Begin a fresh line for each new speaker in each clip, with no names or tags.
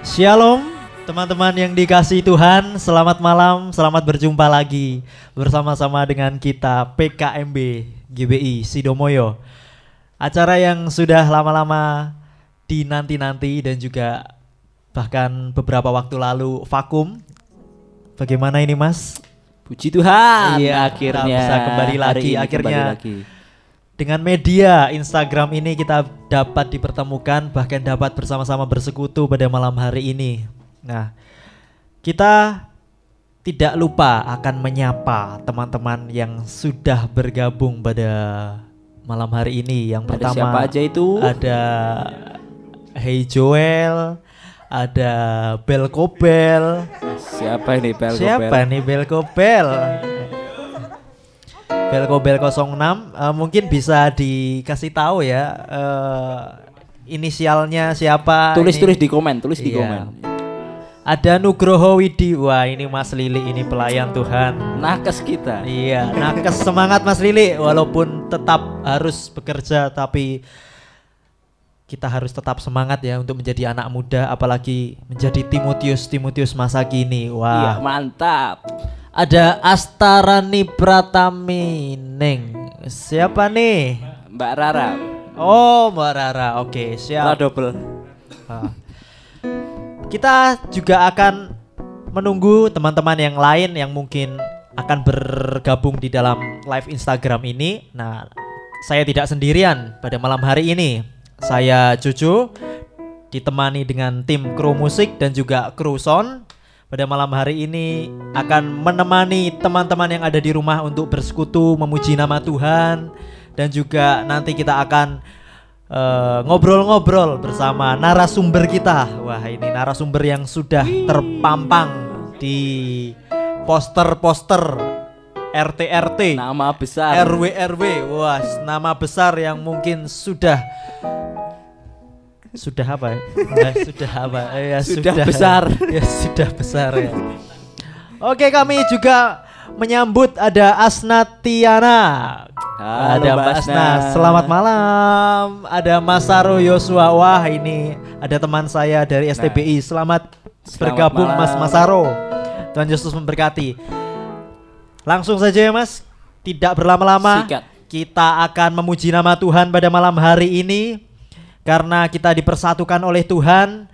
Shalom teman-teman yang dikasih Tuhan Selamat malam, selamat berjumpa lagi Bersama-sama dengan kita PKMB GBI Sidomoyo Acara yang sudah lama-lama dinanti-nanti dan juga bahkan beberapa waktu lalu vakum Bagaimana ini mas?
Puji Tuhan,
Iya,
akhirnya
kita bisa kembali lagi, akhirnya.
kembali lagi.
Dengan media Instagram ini kita dapat dipertemukan bahkan dapat bersama-sama bersekutu pada malam hari ini. Nah, kita tidak lupa akan menyapa teman-teman yang sudah bergabung pada malam hari ini. Yang
Ada
pertama
siapa aja itu?
ada Hey Joel, ada Belkobel.
Siapa ini Bel
Siapa nih Belkobel? Belkobel 06 eh, mungkin bisa dikasih tahu ya eh, inisialnya siapa?
Tulis
ini.
tulis di komen, tulis di
Iya.
komen.
Ada Nugroho Widi. Wah, ini Mas Lili ini pelayan Tuhan.
Nakes kita.
Iya, nakes semangat Mas Lili walaupun tetap harus bekerja tapi kita harus tetap semangat ya untuk menjadi anak muda apalagi menjadi Timotius Timotius masa kini.
Iya,
Wah.
mantap.
Ada Astarani Pratami Neng. Siapa nih?
Mbak Rara.
Oh, Mbak Rara. Oke,
Rara
siap.
double.
Ah. Kita juga akan menunggu teman-teman yang lain yang mungkin akan bergabung di dalam live Instagram ini. Nah, saya tidak sendirian pada malam hari ini. Saya Cucu ditemani dengan tim kru musik dan juga kru sound. Pada malam hari ini akan menemani teman-teman yang ada di rumah untuk bersekutu memuji nama Tuhan dan juga nanti kita akan eh, ngobrol-ngobrol bersama narasumber kita. Wah, ini narasumber yang sudah terpampang di poster-poster RT-RT,
Nama besar.
RW-RW. Wah, nama besar yang mungkin sudah sudah apa ya? Nah, sudah apa? Eh, ya,
Sudah besar.
Ya sudah besar ya. Oke, kami juga menyambut ada Asnatiana.
Halo,
ada
Mbak
Asna.
Asna.
Selamat malam. Ada Mas Saro Yosua. Wah, ini ada teman saya dari STBI. Selamat,
Selamat
bergabung Mas
malam.
Masaro. Tuhan Yesus memberkati. Langsung saja ya Mas, tidak berlama-lama. Kita akan memuji nama Tuhan pada malam hari ini karena kita dipersatukan oleh Tuhan.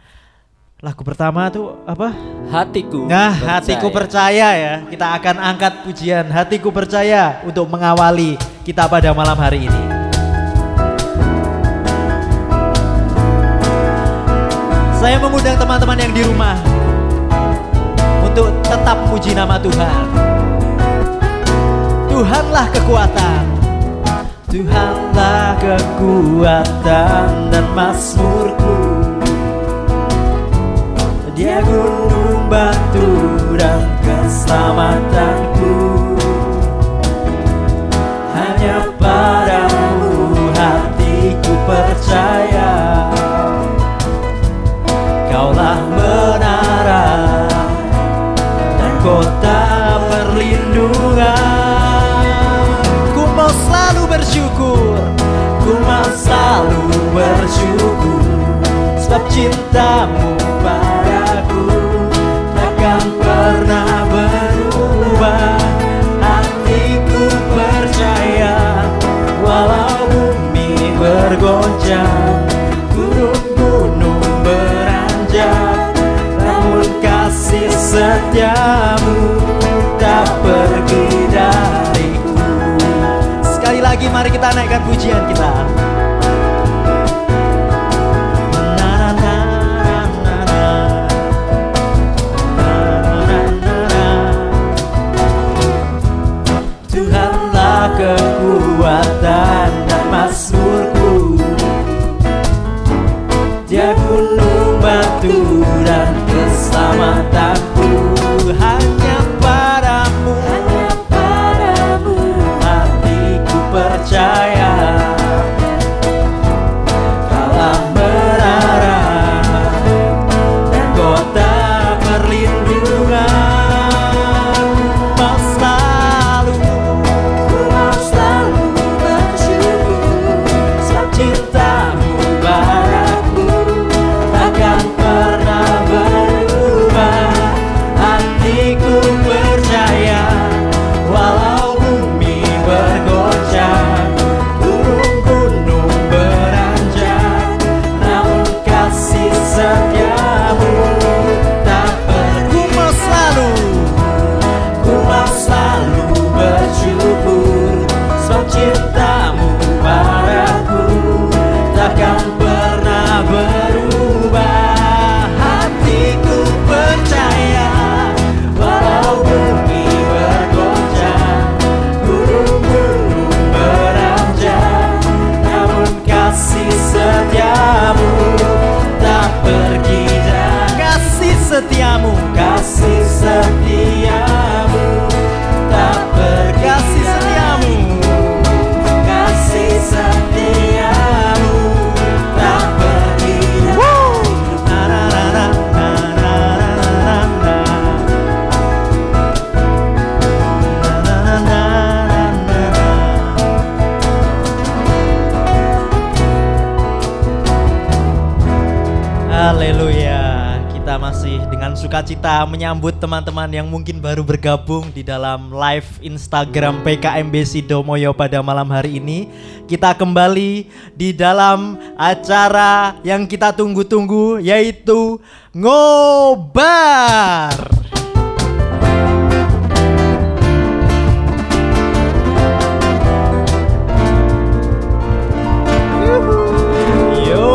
Lagu pertama tuh apa?
Hatiku.
Nah,
percaya.
hatiku percaya ya. Kita akan angkat pujian hatiku percaya untuk mengawali kita pada malam hari ini. Saya mengundang teman-teman yang di rumah untuk tetap memuji nama Tuhan. Tuhanlah kekuatan. Tuhanlah kekuatan dan mazmurku. Dia gunung batu dan keselamatanku Hanya padamu hatiku percaya cintamu padaku. Takkan pernah berubah. Hatiku percaya Walau bumi bergoncang Gunung-gunung beranjak. Namun kasih setiamu Tak pergi dariku. Sekali lagi mari kita naikkan pujian kita menyambut teman-teman yang mungkin baru bergabung di dalam live Instagram PKMB Sidomoyo pada malam hari ini. Kita kembali di dalam acara yang kita tunggu-tunggu yaitu Ngobar. Yo,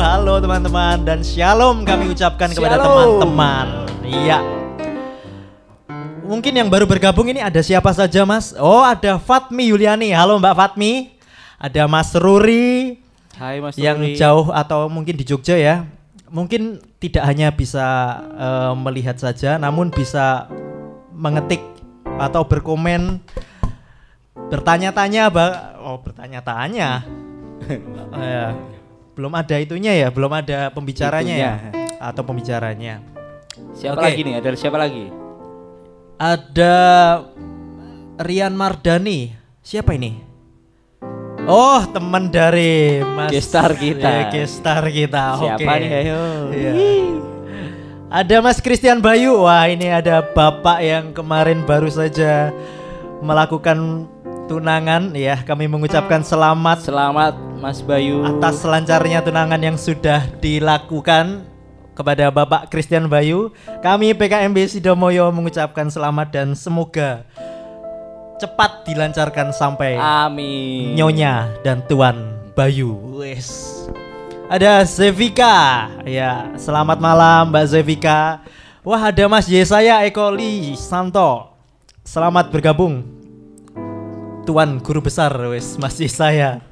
halo teman-teman dan shalom kami ucapkan kepada
Shalom.
teman-teman. Iya. Mungkin yang baru bergabung ini ada siapa saja, Mas? Oh, ada Fatmi Yuliani. Halo Mbak Fatmi. Ada Mas Ruri
Hai Mas
yang
Ruri.
jauh atau mungkin di Jogja ya. Mungkin tidak hanya bisa eh, melihat saja, namun bisa mengetik atau berkomen, bertanya-tanya, Ba- oh bertanya-tanya. Oh, ya. Belum ada itunya ya, belum ada pembicaranya ya, atau pembicaranya.
Siapa
Oke.
lagi nih? Ada siapa lagi?
Ada Rian Mardani. Siapa ini? Oh, teman dari Mas
Gestar kita.
Ya, gestar kita.
Siapa
Oke.
nih? Ayo.
Iya. Ada Mas Christian Bayu. Wah, ini ada Bapak yang kemarin baru saja melakukan tunangan ya. Kami mengucapkan selamat
Selamat Mas Bayu.
atas selancarnya tunangan yang sudah dilakukan kepada Bapak Christian Bayu. Kami PKMB Sidomoyo mengucapkan selamat dan semoga cepat dilancarkan sampai
Amin.
Nyonya dan Tuan Bayu. Wes. Ada Zevika. Ya, selamat malam Mbak Zevika. Wah, ada Mas Yesaya Ekoli Santo. Selamat bergabung. Tuan guru besar wes Mas Yesaya.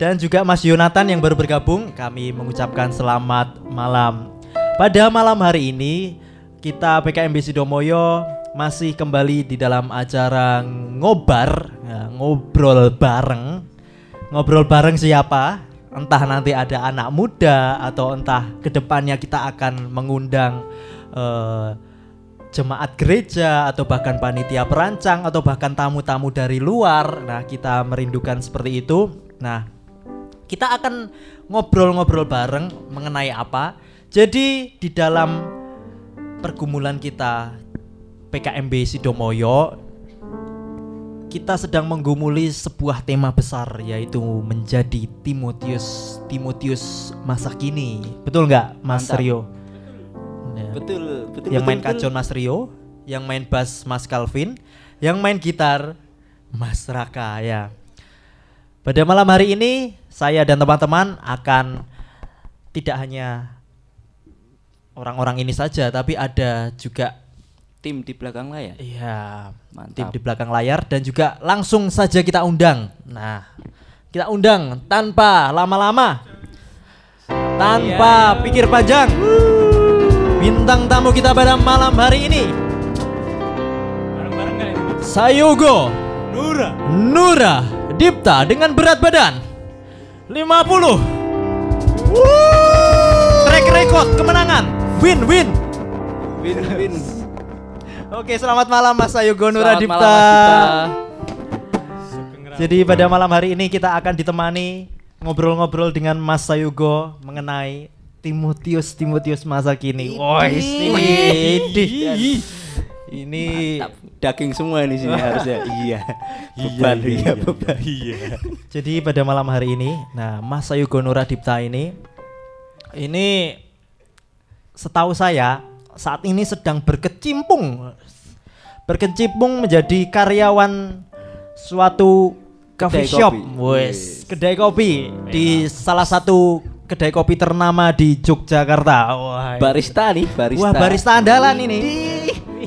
Dan juga Mas Yonatan yang baru bergabung, kami mengucapkan selamat malam. Pada malam hari ini, kita PKMB Sidomoyo masih kembali di dalam acara ngobar, ya, ngobrol bareng. Ngobrol bareng siapa? Entah nanti ada anak muda atau entah ke depannya kita akan mengundang eh, jemaat gereja atau bahkan panitia perancang atau bahkan tamu-tamu dari luar. Nah, kita merindukan seperti itu. Nah, kita akan ngobrol-ngobrol bareng mengenai apa. Jadi di dalam pergumulan kita PKMB Sidomoyo kita sedang menggumuli sebuah tema besar yaitu menjadi Timotius Timotius masa kini. Betul nggak Mas
Mantap.
Rio? Ya.
Betul, betul.
yang
betul,
main
betul.
kacon Mas Rio, yang main bass Mas Calvin, yang main gitar Mas Raka ya. Pada malam hari ini saya dan teman-teman akan tidak hanya orang-orang ini saja tapi ada juga
Tim di belakang layar.
iya
Mantap.
tim di belakang layar dan juga langsung saja kita undang. Nah, kita undang tanpa lama-lama. Tanpa pikir panjang. Bintang tamu kita pada malam hari ini. Sayogo
Nura
Nura Dipta dengan berat badan 50 Track record kemenangan. Win win.
Win win.
Oke selamat malam Mas Sayogo Nura
Selamat
Dipta
malam, Mas.
Jadi pada malam hari ini kita akan ditemani ngobrol-ngobrol dengan Mas Sayugo mengenai Timotius Timotius masa kini. Wah, ini ini
Mantap. Daging semua di sini harusnya. Iya. Beban iya, beban.
Iya
jadi pada malam hari ini, nah Mas Sayugo Nura Dipta ini ini setahu saya saat ini sedang berkecimpung berkecimpung menjadi karyawan suatu coffee
Kedai
shop,
kopi.
wes, kedai kopi di salah satu kedai kopi ternama di Yogyakarta. Wah,
Barista nih, barista.
Wah, barista andalan ini.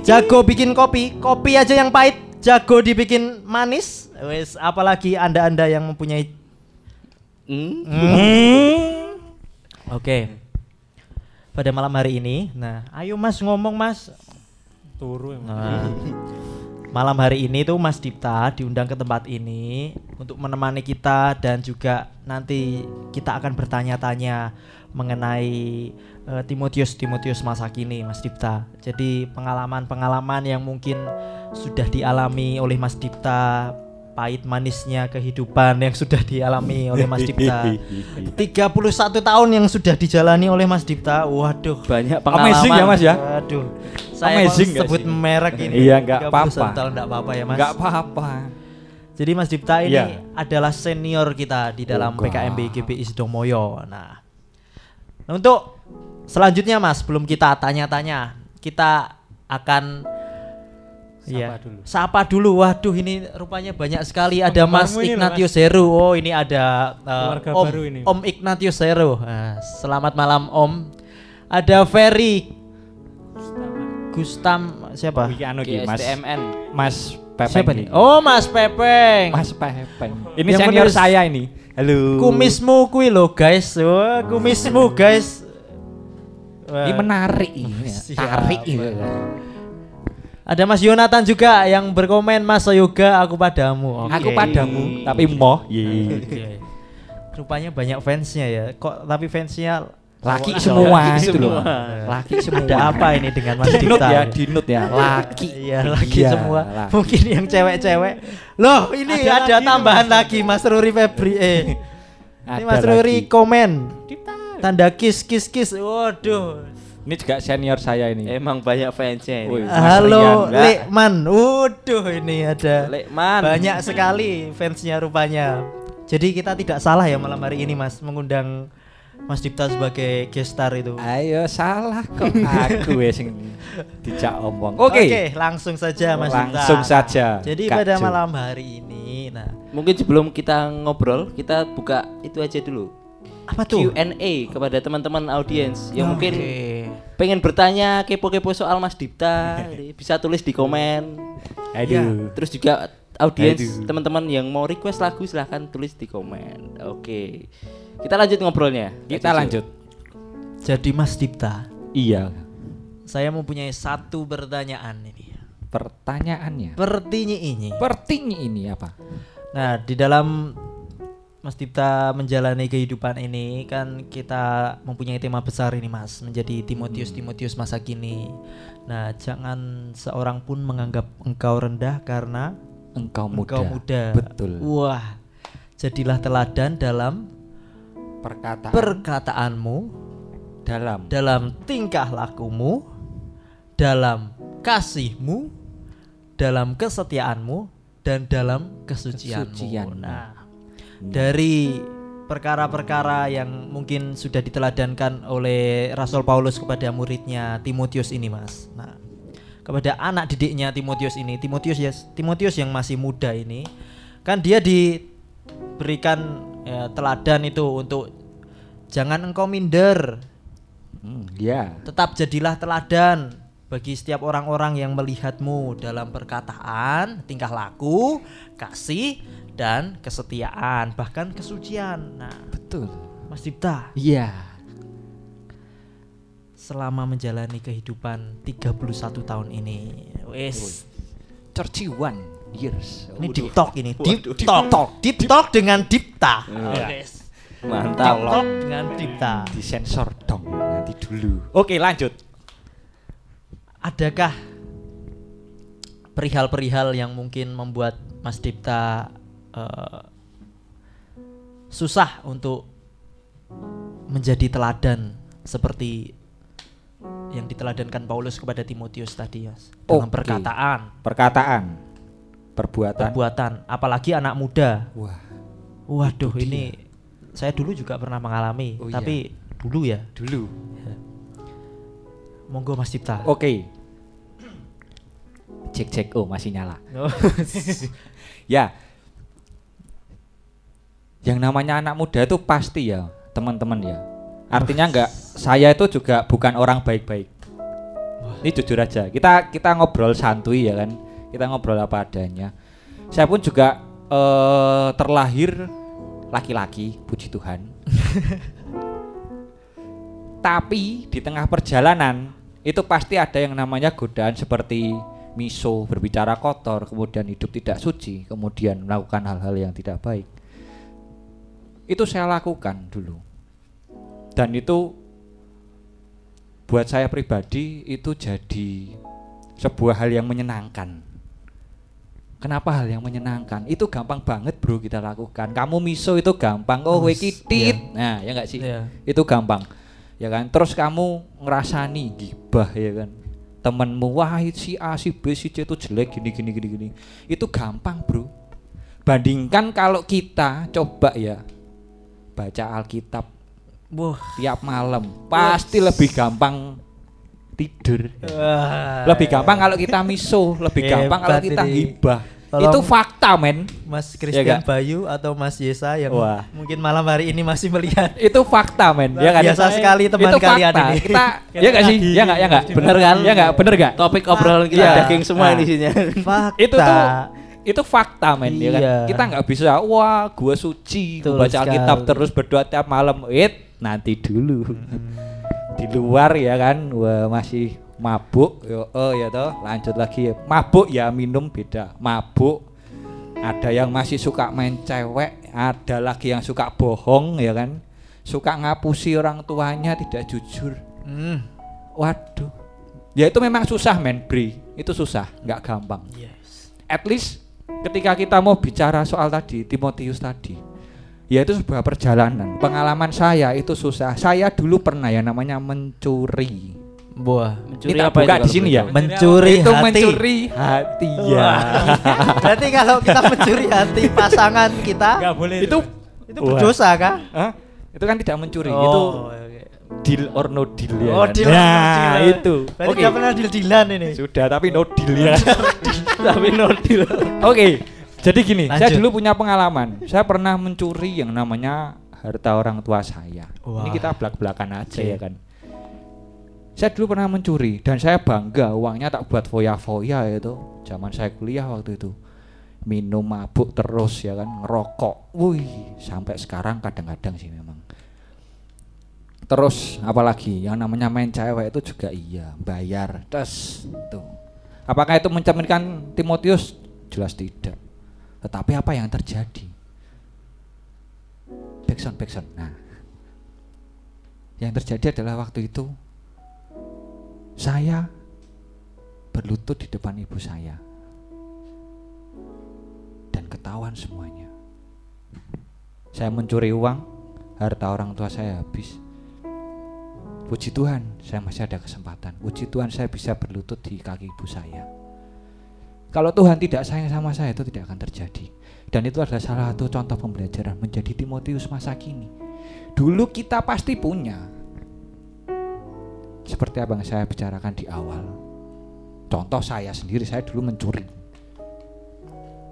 Jago bikin kopi, kopi aja yang pahit, jago dibikin manis. Wes, apalagi Anda-anda yang mempunyai
Hmm?
Hmm. Oke. pada malam hari ini. Nah, ayo Mas ngomong Mas.
Turu emang.
Nah, malam hari ini tuh Mas Dipta diundang ke tempat ini untuk menemani kita dan juga nanti kita akan bertanya-tanya mengenai eh, Timotius Timotius masa kini Mas Dipta. Jadi pengalaman-pengalaman yang mungkin sudah dialami oleh Mas Dipta, pahit manisnya kehidupan yang sudah dialami oleh Mas Dipta. 31 tahun yang sudah dijalani oleh Mas Dipta. Waduh,
Banyak pengalaman.
Amazing ya Mas ya.
Waduh. Saya
Amazing
sebut
sih?
merek ini.
Iya, nggak
31
apa-apa.
tahun nggak apa-apa ya Mas.
Enggak apa-apa.
Jadi Mas Dipta ini
Iya.
adalah senior kita di dalam
Enggak.
PKMB GBI Sidomoyo. Nah, untuk selanjutnya Mas, belum kita tanya-tanya, kita akan
Sapa
Iya.
dulu.
Sapa dulu. Waduh, ini rupanya banyak sekali. Ada Mas Ignatius Heru. Oh, ini ada uh,
Keluarga
Om,
baru ini.
Om Ignatius Heru. Nah, selamat malam Om. Ada Ferry Gustam siapa?
Iki anu ki Mas. Mas Pepeng.
Siapa nih? Oh, Mas Pepeng.
Mas Pepeng. Ini
Yang
senior
menulis-
saya ini. Halo.
Kumismu kui lo guys. Wah, kumismu guys.
Ini menarik ini.
Siap.
Tarik ini.
Ada Mas Yonatan juga yang berkomen Mas Yoga aku padamu. Oke.
Aku padamu tapi moh. Iya.
Oke. Rupanya banyak fansnya ya. Kok tapi fansnya
Laki semua
cowok
itu loh.
semua.
Laki semua.
Ada apa ini dengan Mas
Dinut
Dipta?
ya, dinut ya. Laki.
Iya, laki
Iya,
semua.
laki.
Mungkin yang cewek-cewek. Loh, ini
Ada
ada,
lagi
tambahan
Mas.
lagi Mas Ruri Febri. Eh. ini Mas Ruri komen. Tanda kiss kiss kiss. Waduh.
Ini juga senior saya ini.
Emang banyak fansnya ini.
Mas
Halo. Lekman. Waduh, ini ada
Lekman.
banyak sekali fansnya rupanya. Jadi kita tidak salah ya malam hari ini Mas mengundang Mas Dipta sebagai guest star itu.
Ayo salah kok aku ya sing dijak omong.
Oke,
Oke.
langsung saja Mas Dipta.
Langsung saja,
Jadi
Kak
pada malam hari ini, nah
Mungkin sebelum kita ngobrol, kita buka itu aja dulu.
Apa tuh?
Q&A kepada teman-teman audiens yang
Oke.
mungkin pengen bertanya kepo-kepo soal Mas Dipta, bisa tulis di komen.
Aduh.
Terus juga audiens teman-teman yang mau request lagu silahkan tulis di komen. Oke. Kita lanjut ngobrolnya.
Kita lanjut.
Jadi Mas Dipta,
Iya.
saya mempunyai satu pertanyaan ini.
Pertanyaannya.
Pertinya ini.
Pertinya ini apa?
Nah, di dalam Mas Dipta menjalani kehidupan ini kan kita mempunyai tema besar ini Mas, menjadi Timotius Timotius masa kini. Nah, jangan seorang pun menganggap engkau rendah karena
Engkau muda.
engkau muda.
Betul.
Wah, jadilah teladan dalam
Perkataan
perkataanmu,
dalam
dalam tingkah lakumu, dalam kasihmu, dalam kesetiaanmu, dan dalam kesucianmu.
Kesucianmu.
Nah, dari perkara-perkara yang mungkin sudah diteladankan oleh Rasul Paulus kepada muridnya Timotius ini, Mas. Nah, kepada anak didiknya Timotius ini, Timotius ya, Timotius yang masih muda ini, kan dia diberikan ya, teladan itu untuk jangan engkau minder,
Hmm, ya.
tetap jadilah teladan bagi setiap orang-orang yang melihatmu dalam perkataan, tingkah laku, kasih, dan kesetiaan, bahkan kesucian. Nah,
Betul.
Mas Dipta,
Iya.
selama menjalani kehidupan 31 tahun ini, wes,
31 years.
ini deep talk ini, deep talk, deep talk dengan Dipta. Wes.
Mantap.
Deep talk dengan Dipta.
Disensor dong nanti dulu. Oke, lanjut.
Adakah perihal-perihal yang mungkin membuat Mas Dipta eh, susah untuk menjadi teladan seperti yang diteladankan Paulus kepada Timotius tadi, Mas? Dalam
Oke.
perkataan,
Perkataan, perbuatan.
perbuatan, apalagi anak muda.
Wah,
Waduh, ini saya dulu juga pernah mengalami,
Oh, iya.
tapi dulu ya.
dulu.
Monggo Mas Dipta.
Oke. Cek cek oh masih nyala.
Oh.
Ya. Yang namanya anak muda itu pasti ya, teman-teman ya. Artinya enggak saya itu juga bukan orang baik-baik. Ini jujur aja. Kita kita ngobrol santuy ya kan. Kita ngobrol apa adanya. Saya pun juga eh, terlahir laki-laki, puji Tuhan. Tapi di tengah perjalanan itu pasti ada yang namanya godaan seperti miso, berbicara kotor, kemudian hidup tidak suci, kemudian melakukan hal-hal yang tidak baik. Itu saya lakukan dulu. Dan itu buat saya pribadi itu jadi sebuah hal yang menyenangkan. Kenapa hal yang menyenangkan? Itu gampang banget bro kita lakukan. Kamu miso itu gampang. Oh, weki tit. Nah, ya enggak sih?
Iya.
Itu gampang. Ya kan? Terus kamu ngerasani gibah ya kan? Temenmu wah si A si B si C itu jelek gini gini gini gini. Itu gampang, Bro. Bandingkan kalau kita coba ya baca Alkitab
Wah.
tiap malam, pasti lebih gampang tidur.
Wah.
Lebih gampang kalau kita miso, lebih gampang kalau kita
ini. Tolong-
Itu fakta, men.
Mas
Ya
Christian
nggak?
Bayu atau Mas Yesa yang
Wah.
mungkin malam hari ini masih melihat
Itu fakta, men. Ya kan?
biasa sekali teman
itu
kalian
fakta.
ini.
Kita ya enggak sih? Ya enggak? Ya enggak?
Bener kan?
Ya enggak? Bener enggak?
Topik obrolan kita
Iya.
daging semua
Nah.
ini isinya.
fakta.
itu tuh itu fakta men ya kan
Iya.
kita nggak bisa wah gua suci gua baca Alkitab terus berdoa tiap malam wait nanti dulu di luar ya kan wah masih mabuk yo oh ya toh. Lanjut lagi. Ya mabuk ya minum beda. Mabuk ada yang masih suka main cewek ada lagi yang suka bohong ya kan? Suka ngapusi orang tuanya tidak jujur.
Hmm.
waduh. Ya itu memang susah men Bri. Itu susah nggak gampang.
Yes.
at least ketika kita mau bicara soal tadi Timotius tadi ya itu sebuah perjalanan. Pengalaman saya itu susah. Saya dulu pernah yang namanya mencuri
Buah.
Mencuri
Ini tak
apa
buka di sini ya?
Mencuri
itu
hati.
mencuri hati ya.
Berarti kalau kita mencuri hati pasangan kita
boleh itu
itu
Wah.
berdosa kah?
Hah? itu kan tidak mencuri
Oh,
itu
oke.
deal or no deal ya
Oh,
kan?
deal or no
nah
deal.
itu
Berarti
oke
nggak pernah deal-dealan ini.
sudah tapi no deal ya
Tapi no deal.
Oke, jadi gini, saya
Lanjut.
dulu punya pengalaman. Saya pernah mencuri yang namanya harta orang tua saya.
Wah.
Ini kita belak-belakan aja
Oke.
ya kan. Saya dulu pernah mencuri dan saya bangga uangnya tak buat foya-foya itu. Zaman saya kuliah waktu itu. Minum mabuk terus ya kan, ngerokok. Wih, sampai sekarang kadang-kadang sih memang. Terus apalagi yang namanya main cewek itu juga iya, bayar. Terus tuh. Apakah itu mencerminkan Timotius? Jelas tidak. Tetapi apa yang terjadi? Backsound, backsound. Nah, yang terjadi adalah waktu itu saya berlutut di depan ibu saya dan ketahuan semuanya. Saya mencuri uang, harta orang tua saya habis. Puji Tuhan, saya masih ada kesempatan. Puji Tuhan, saya bisa berlutut di kaki ibu saya. Kalau Tuhan tidak sayang sama saya, itu tidak akan terjadi. Dan itu adalah salah satu contoh pembelajaran menjadi Timotius masa kini. Dulu kita pasti punya. Seperti apa yang saya bicarakan di awal. Contoh saya sendiri, saya dulu mencuri.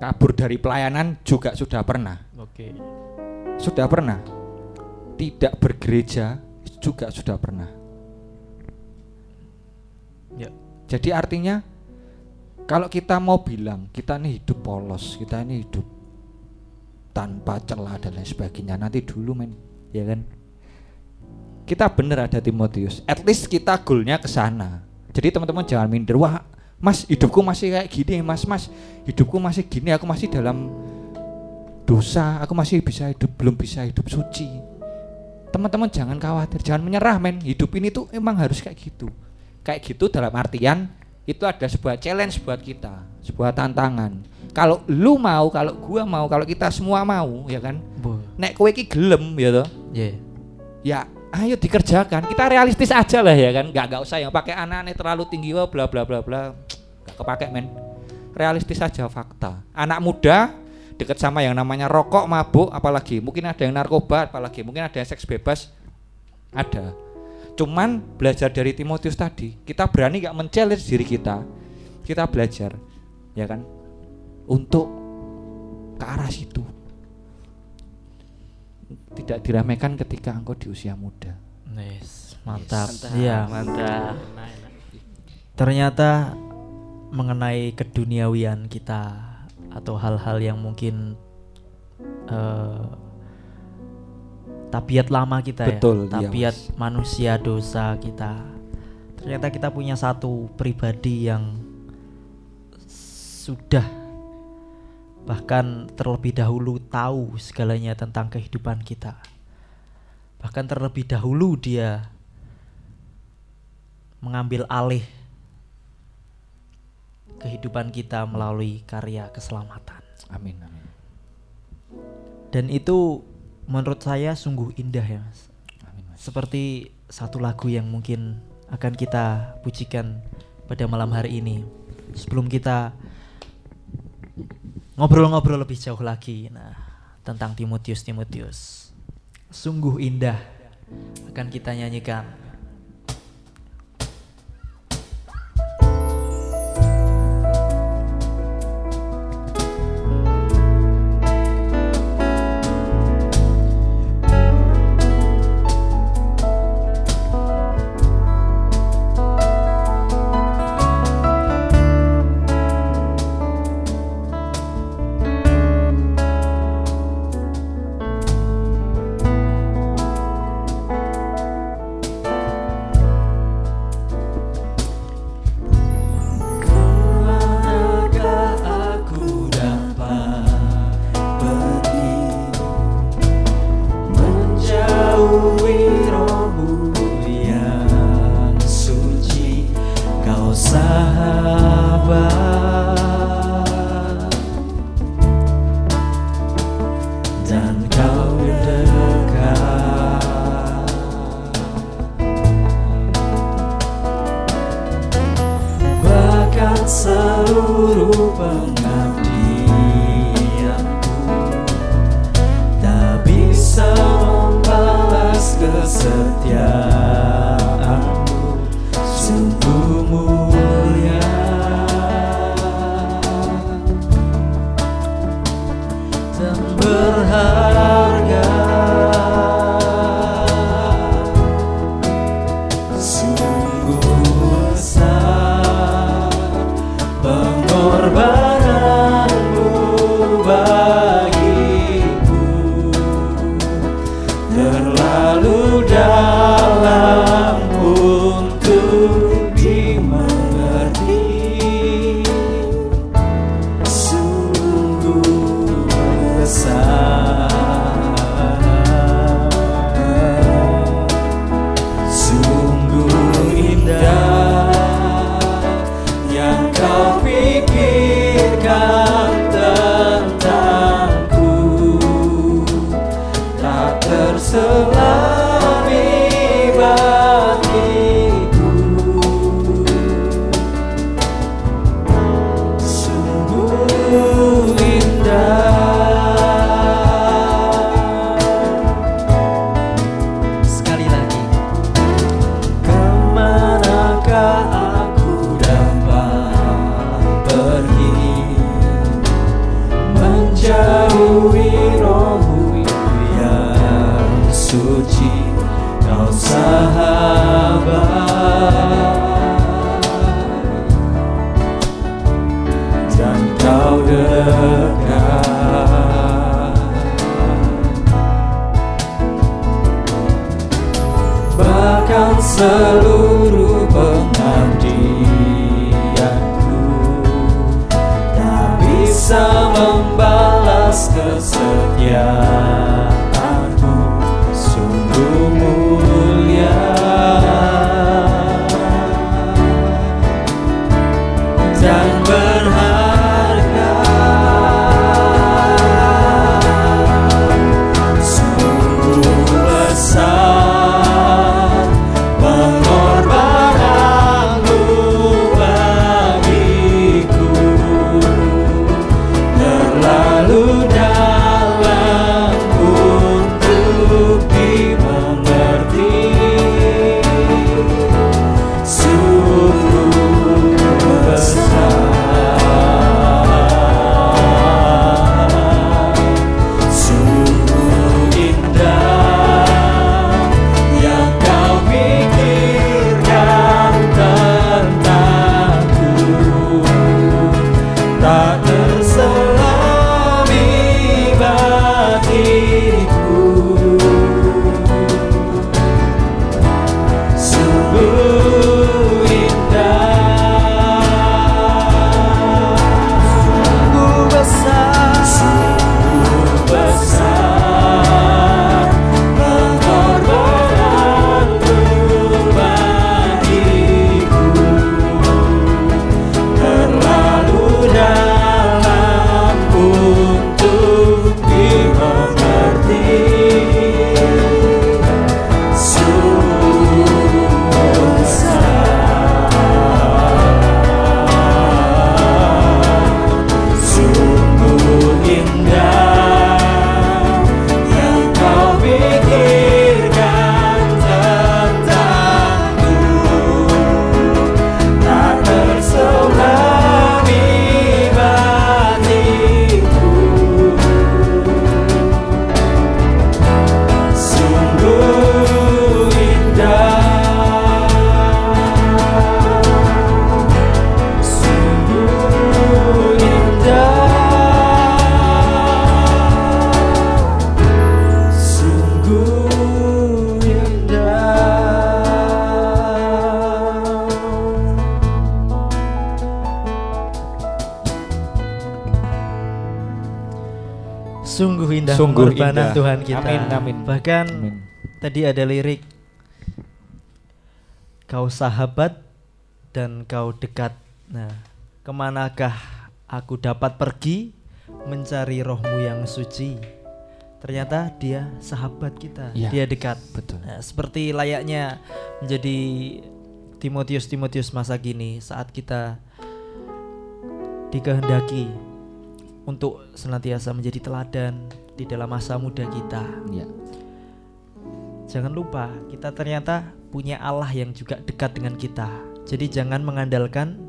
Kabur dari pelayanan juga sudah pernah
Oke.
sudah pernah tidak bergereja juga sudah pernah
Ya.
jadi artinya kalau kita mau bilang kita ini hidup polos kita ini hidup tanpa celah dan lain sebagainya nanti dulu men ya kan kita bener ada Timotius. At least kita goalnya ke sana. Jadi teman-teman jangan minder wah mas hidupku masih kayak gini mas mas. Hidupku masih gini aku masih dalam dosa aku masih bisa hidup belum bisa hidup suci. Teman-teman jangan khawatir jangan menyerah men. Hidup ini tuh emang harus kayak gitu. Kayak gitu dalam artian itu ada sebuah challenge buat kita sebuah tantangan. Kalau lu mau kalau gua mau kalau kita semua mau ya kan?
Bu.
nek kowe iki gelem ya toh?
Yeah.
ya ayo dikerjakan. Kita realistis aja lah ya kan. Nggak nggak usah yang pakai anak-anak terlalu tinggi wah bla bla bla bla. Nggak kepake men. Realistis aja fakta. Anak muda deket sama yang namanya rokok mabuk apalagi. Mungkin ada yang narkoba apalagi. Mungkin ada yang seks bebas. Ada. Cuman belajar dari Timotius tadi. Kita berani nggak men-challenge diri kita. Kita belajar. Ya kan? Untuk ke arah situ tidak diremehkan ketika engkau di usia muda
Nice. Mantap.
Mantap.
Iya.
Mantap.
Ternyata mengenai keduniawian kita atau hal-hal yang mungkin eh, tabiat lama kita
Betul,
ya, tabiat
Mas.
manusia dosa kita. Ternyata kita punya satu pribadi yang sudah bahkan terlebih dahulu tahu segalanya tentang kehidupan kita. Bahkan terlebih dahulu dia mengambil alih kehidupan kita melalui karya keselamatan.
Amin amin.
Dan itu menurut saya sungguh indah ya Mas.
Amin Mas.
Seperti satu lagu yang mungkin akan kita pujikan pada malam hari ini. Sebelum kita ngobrol-ngobrol lebih jauh lagi nah tentang Timotius Timotius. Sungguh indah akan kita nyanyikan. Seluruh pengabdianku bahkan Pengorbanan
indah.
Tuhan kita.
Amin, amin.
Bahkan
Amin.
tadi ada lirik Kau sahabat dan kau dekat. Nah, ke manakah aku dapat pergi mencari rohmu yang suci? Ternyata dia sahabat kita,
Iya,
dia dekat.
betul.
Nah, seperti layaknya menjadi Timotius Timotius masa kini saat kita dikehendaki untuk senantiasa menjadi teladan di dalam masa muda kita.
Iya.
Jangan lupa kita ternyata punya Allah yang juga dekat dengan kita. Jadi jangan mengandalkan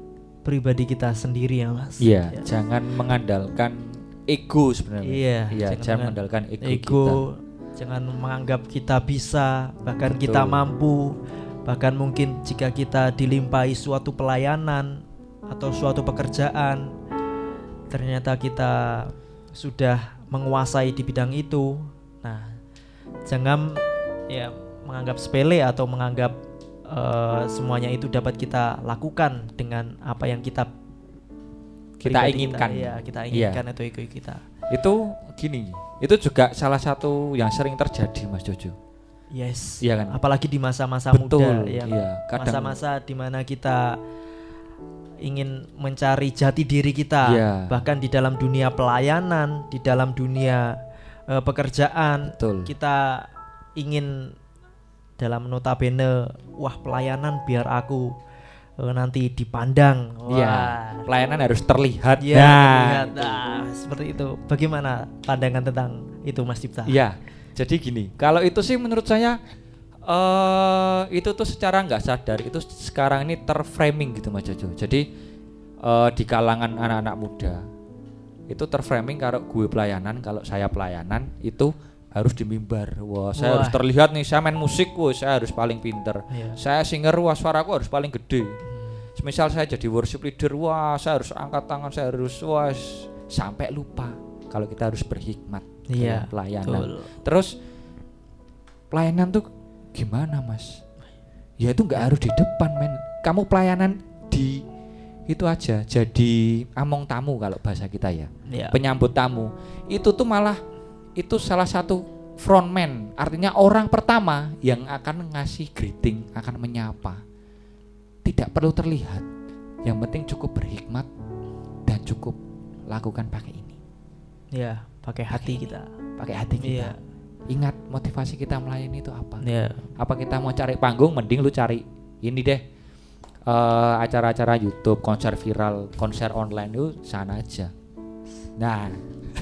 pribadi kita sendiri ya mas.
Iya,
Ya.
jangan mengandalkan ego sebenarnya.
Iya, jangan
jangan, mengandalkan ego,
ego,
kita.
jangan menganggap kita bisa, bahkan
Betul.
kita mampu, bahkan mungkin jika kita dilimpahi suatu pelayanan atau suatu pekerjaan, ternyata kita sudah menguasai di bidang itu. Nah, jangan ya menganggap sepele atau menganggap eh, semuanya itu dapat kita lakukan dengan apa yang kita
Kita inginkan.
Iya, kita
Iya.
inginkan atau ego kita.
Itu gini, itu juga salah satu yang sering terjadi Mas Jojo.
Yes.
Iya kan?
Apalagi di masa-masa muda yang
iya. Kadang-
masa-masa di mana kita ingin mencari jati diri kita,
Iya.
bahkan di dalam dunia pelayanan, di dalam dunia eh, pekerjaan,
Betul.
kita ingin dalam notabene wah pelayanan biar aku eh, nanti dipandang.
Iya,
Wah.
pelayanan harus terlihat.
Iya,
Nah.
Nah, seperti itu. Bagaimana pandangan tentang itu Mas Dipta?
Iya, jadi gini, kalau itu sih menurut saya eh itu tuh secara nggak sadar itu sekarang ini terframing gitu Mas Jojo. Jadi eh, di kalangan anak-anak muda itu terframing kalau gue pelayanan, kalau saya pelayanan itu harus di mimbar. Wah, saya
Wah.
harus terlihat nih, saya main musik, wah, saya harus paling pinter.
Iya.
Saya singer, wah suaraku harus paling gede. Semisal saya jadi worship leader, wah saya harus angkat tangan, saya harus wah sampai lupa kalau kita harus berhikmat
Iya,
pelayanan.
betul.
Terus pelayanan tuh gimana mas? Ya itu nggak harus di depan men. Kamu pelayanan di itu aja jadi among tamu kalau bahasa kita ya.
Iya.
Penyambut tamu itu tuh malah itu salah satu frontman. Artinya orang pertama yang akan ngasih greeting, akan menyapa. Tidak perlu terlihat. Yang penting cukup berhikmat dan cukup lakukan pakai ini.
Iya, pakai hati kita.
Pakai hati kita.
Iya.
Ingat motivasi kita melayani itu apa?
Iya.
Apa kita mau cari panggung mending lu cari ini deh. eh, acara-acara YouTube, konser viral, konser online itu sana aja. Nah,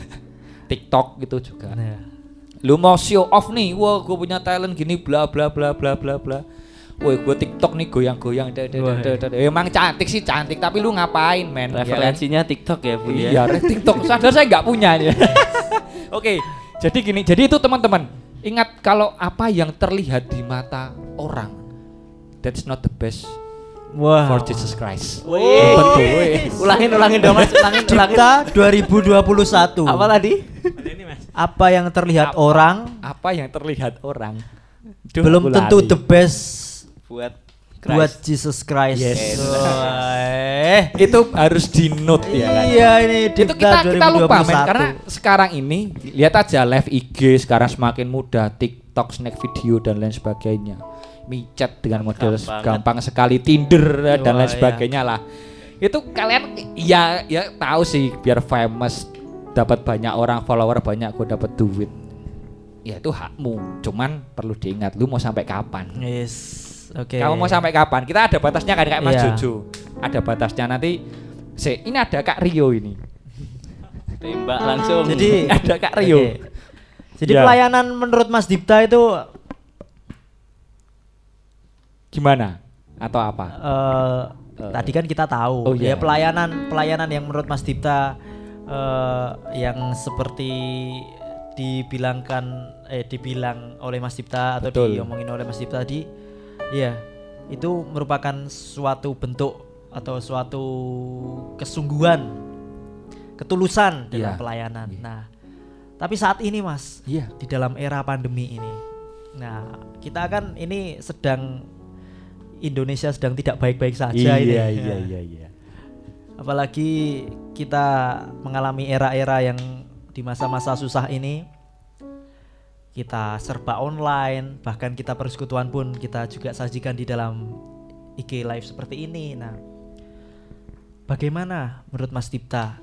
TikTok gitu juga.
Nah,
Lu mau show off nih, wah gue punya talent gini bla bla bla bla bla bla. Woi gue TikTok nih goyang-goyang. Emang cantik sih cantik, tapi lu ngapain men? Ya kan?
Referensinya TikTok ya, Bu ya.
Iya, TikTok. Sadar saya nggak punya. ya. Oke, jadi gini. Jadi itu teman-teman. Ingat kalau apa yang terlihat di mata orang, that's not the best
Wah.
for Jesus Christ.
Wih. Ulangin, ulangin dong Mas, ulangin, ulangin.
Dipta 2021.
Apa tadi?
Apa yang terlihat
Apa?
orang
Apa yang terlihat orang Duh,
belum tentu
lali.
the best
Buat
buat
Christ.
Jesus Christ.
Yes.
Eh.
itu harus di note ya kan.
Iya ini
itu
Dipta
kita kita lupa men
2021.
karena sekarang ini lihat aja live IG sekarang semakin mudah TikTok snack video dan lain sebagainya micet dengan model
Gampang.
gampang, sekali Tinder eh, dan lain
iya.
sebagainya lah itu kalian ya ya tahu sih biar famous dapat banyak orang follower banyak gue dapat duit ya itu hakmu. Cuman perlu diingat lu mau sampai kapan?
Yes. Oke.
Kamu mau sampai kapan? Kita ada batasnya kan kayak Mas
Iya.
Jojo. Ada batasnya nanti. Se, ini ada Kak Rio ini.
Tembak langsung.
Jadi
Ada Kak Rio.
Oke. Jadi
Ya.
pelayanan menurut Mas Dipta itu
Gimana? Atau apa?
eh, tadi kan kita tahu
Oh, iya.
ya pelayanan pelayanan yang menurut Mas Dipta eh, yang seperti dibilangkan eh dibilang oleh Mas Dipta atau
Betul.
diomongin oleh Mas Dipta tadi ya itu merupakan suatu bentuk atau suatu kesungguhan ketulusan dalam
Iya.
pelayanan.
Iya.
Nah, tapi saat ini Mas
Iya.
di dalam era pandemi ini. Nah, kita kan ini sedang Indonesia sedang tidak baik-baik saja ini.
iya, iya, iya, iya.
Apalagi kita mengalami era-era yang di masa-masa susah ini kita serba online, bahkan kita persekutuan pun kita juga sajikan di dalam IG live seperti ini. Nah, bagaimana menurut Mas Dipta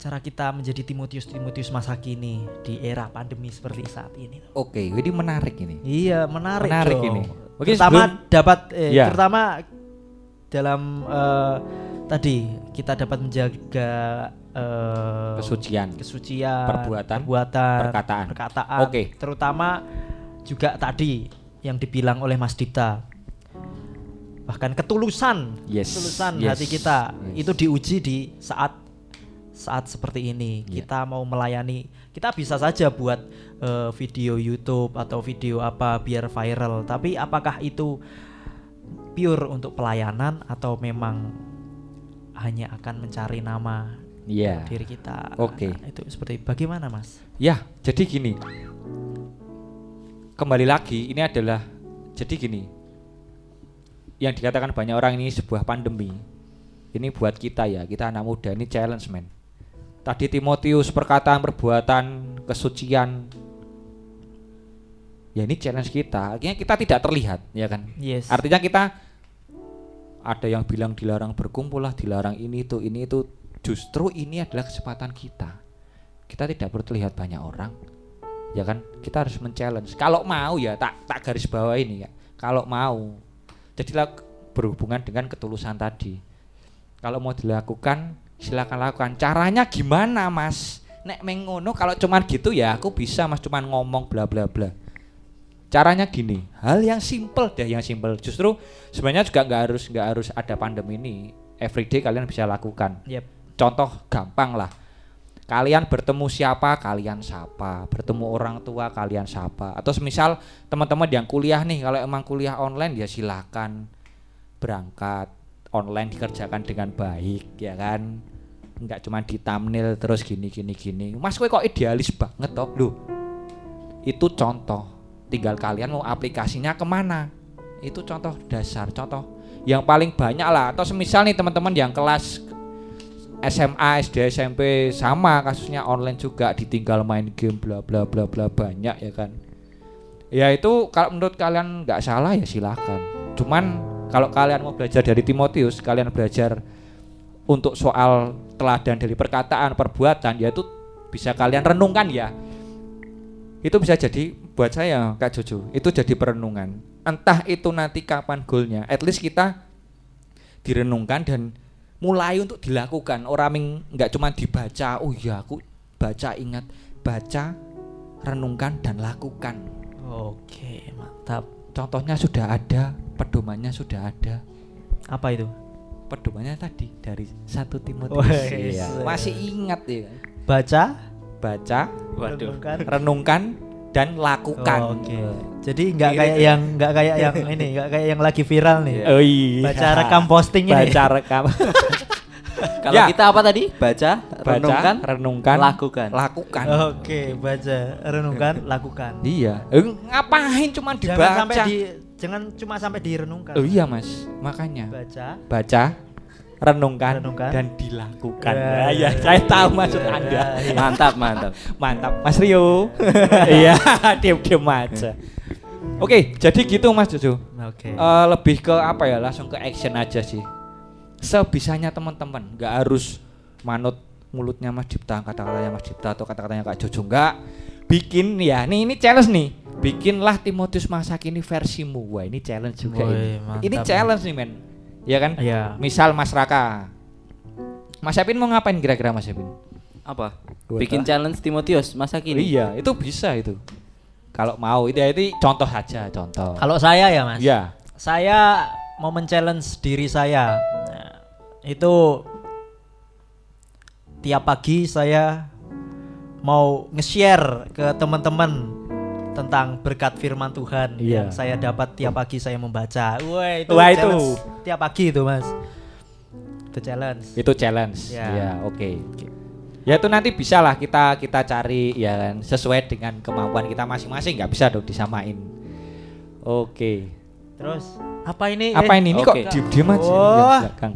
cara kita menjadi Timotius Timotius masa kini di era pandemi seperti saat ini?
Oke, ini menarik ini.
Iya menarik.
Menarik
dong.
ini. Oke,
terutama
sebelum-
dapat, eh,
Iya.
terutama dalam eh, tadi kita dapat menjaga eh,
Kesucian.
kesucian,
Perbuatan,
perbuatan,
perkataan.
perkataan.
Oke.
Terutama juga tadi yang dibilang oleh Mas Dipta, bahkan ketulusan,
Yes,
ketulusan
yes,
hati kita
yes.
itu diuji di saat saat seperti ini.
Iya.
Kita mau melayani, kita bisa saja buat eh, video YouTube atau video apa biar viral. Tapi apakah itu pure untuk pelayanan atau memang hanya akan mencari nama
Iya.
diri kita.
Oke.
Nah, itu seperti bagaimana, Mas?
Ya, jadi gini. Kembali lagi, ini adalah jadi gini. Yang dikatakan banyak orang ini sebuah pandemi. Ini buat kita ya, kita anak muda ini challenge men. Tadi Timotius perkataan, perbuatan, kesucian. Ya ini challenge kita. Artinya kita tidak terlihat, ya kan?
Yes.
Artinya kita ada yang bilang dilarang berkumpul lah, dilarang ini itu, ini itu. Justru ini adalah kesempatan kita. Kita tidak perlu terlihat banyak orang, ya kan? Kita harus men-challenge. Kalau mau ya tak tak garis bawah ini ya. Kalau mau, jadilah berhubungan dengan ketulusan tadi. Kalau mau dilakukan, silakan lakukan. Caranya gimana, Mas? Nek mengono kalau cuman gitu ya aku bisa Mas cuman ngomong bla bla bla caranya gini hal yang simple deh yang simple justru sebenarnya juga nggak harus nggak harus ada pandemi ini everyday kalian bisa lakukan
Yep.
Contoh gampang lah. Kalian bertemu siapa kalian sapa. Bertemu orang tua kalian sapa. Atau semisal teman-teman yang kuliah nih kalau emang kuliah online ya silakan berangkat online dikerjakan dengan baik ya kan? Nggak cuma di thumbnail terus gini gini gini. Mas kowe kok idealis banget toh? Loh itu contoh. Tinggal kalian mau aplikasinya ke mana? Itu contoh dasar contoh yang paling banyak lah. Atau semisal nih teman-teman yang kelas SMA SD SMP sama kasusnya online juga ditinggal main game bla bla bla bla banyak ya kan? Ya itu kalau menurut kalian nggak salah ya silakan. Cuman kalau kalian mau belajar dari Timotius kalian belajar untuk soal teladan dari perkataan perbuatan ya itu bisa kalian renungkan ya. Itu bisa jadi buat saya Kak Jojo itu jadi perenungan. Entah itu nanti kapan goalnya at least kita direnungkan dan mulai untuk dilakukan orang ming nggak cuma dibaca oh iya aku baca ingat baca renungkan dan lakukan
Oke, mantap.
contohnya sudah ada pedomannya sudah ada
Apa itu?
pedomannya tadi dari satu Timotius. Iya. masih ingat ya
Baca,
baca
Waduh.
renungkan.
renungkan dan lakukan
Oh, Oke. Jadi nggak kayak yang nggak kayak yang ini, nggak kayak yang lagi viral nih.
oh iya
Baca rekam posting ini.
baca rekam
Kalau
Ya.
kita apa tadi? Baca,
baca
renungkan,
renungkan
lakukan.
lakukan
Oke, baca, renungkan, lakukan.
iya Eh, ngapain cuman
Jangan
dibaca
sampai di jangan cuma sampai direnungkan.
oh iya mas makanya
Baca.
baca renungkan,
Renungkan.
dan dilakukan.
Ya,
ya,
ya,
saya
ya.
tahu maksud
Ya,
anda.
ya.
Mantap, mantap.
mantap. Mas Rio. Iya diam diam aja. Oke jadi gitu mas Jojo.
Oke.
Eh, lebih ke apa ya langsung ke action aja sih. Sebisanya teman-teman nggak harus manut mulutnya Mas Dipta kata-katanya Mas Dipta atau kata-katanya Kak Jojo. Nggak. Bikin ya nih ini challenge nih. Bikinlah Timotius masa kini versimu. Wah ini challenge juga
Woi,
ini.
Mantap.
ini challenge nih men ya kan
Iya.
misal Mas Raka Mas Epin mau ngapain kira-kira Mas Epin
Apa?
Gua
Bikin
tahu.
challenge Timotius masa kini.
iya itu bisa itu kalau mau itu itu contoh saja contoh
Kalau saya ya, Mas.
ya
Saya mau men-challenge diri saya. Nah, itu tiap pagi saya mau nge-share ke teman-teman tentang berkat firman Tuhan
Iya.
yang saya dapat tiap pagi saya membaca. Wah, itu
Wah, itu.
tiap pagi itu, Mas. Itu challenge.
itu challenge
Ya.
ya oke ya itu nanti bisa lah kita kita cari ya kan sesuai dengan kemampuan kita masing-masing nggak bisa dong disamain oke
Terus apa ini?
apa
Eh,
ini ini
oke.
kok diem diem aja
Wah.
ya, belakang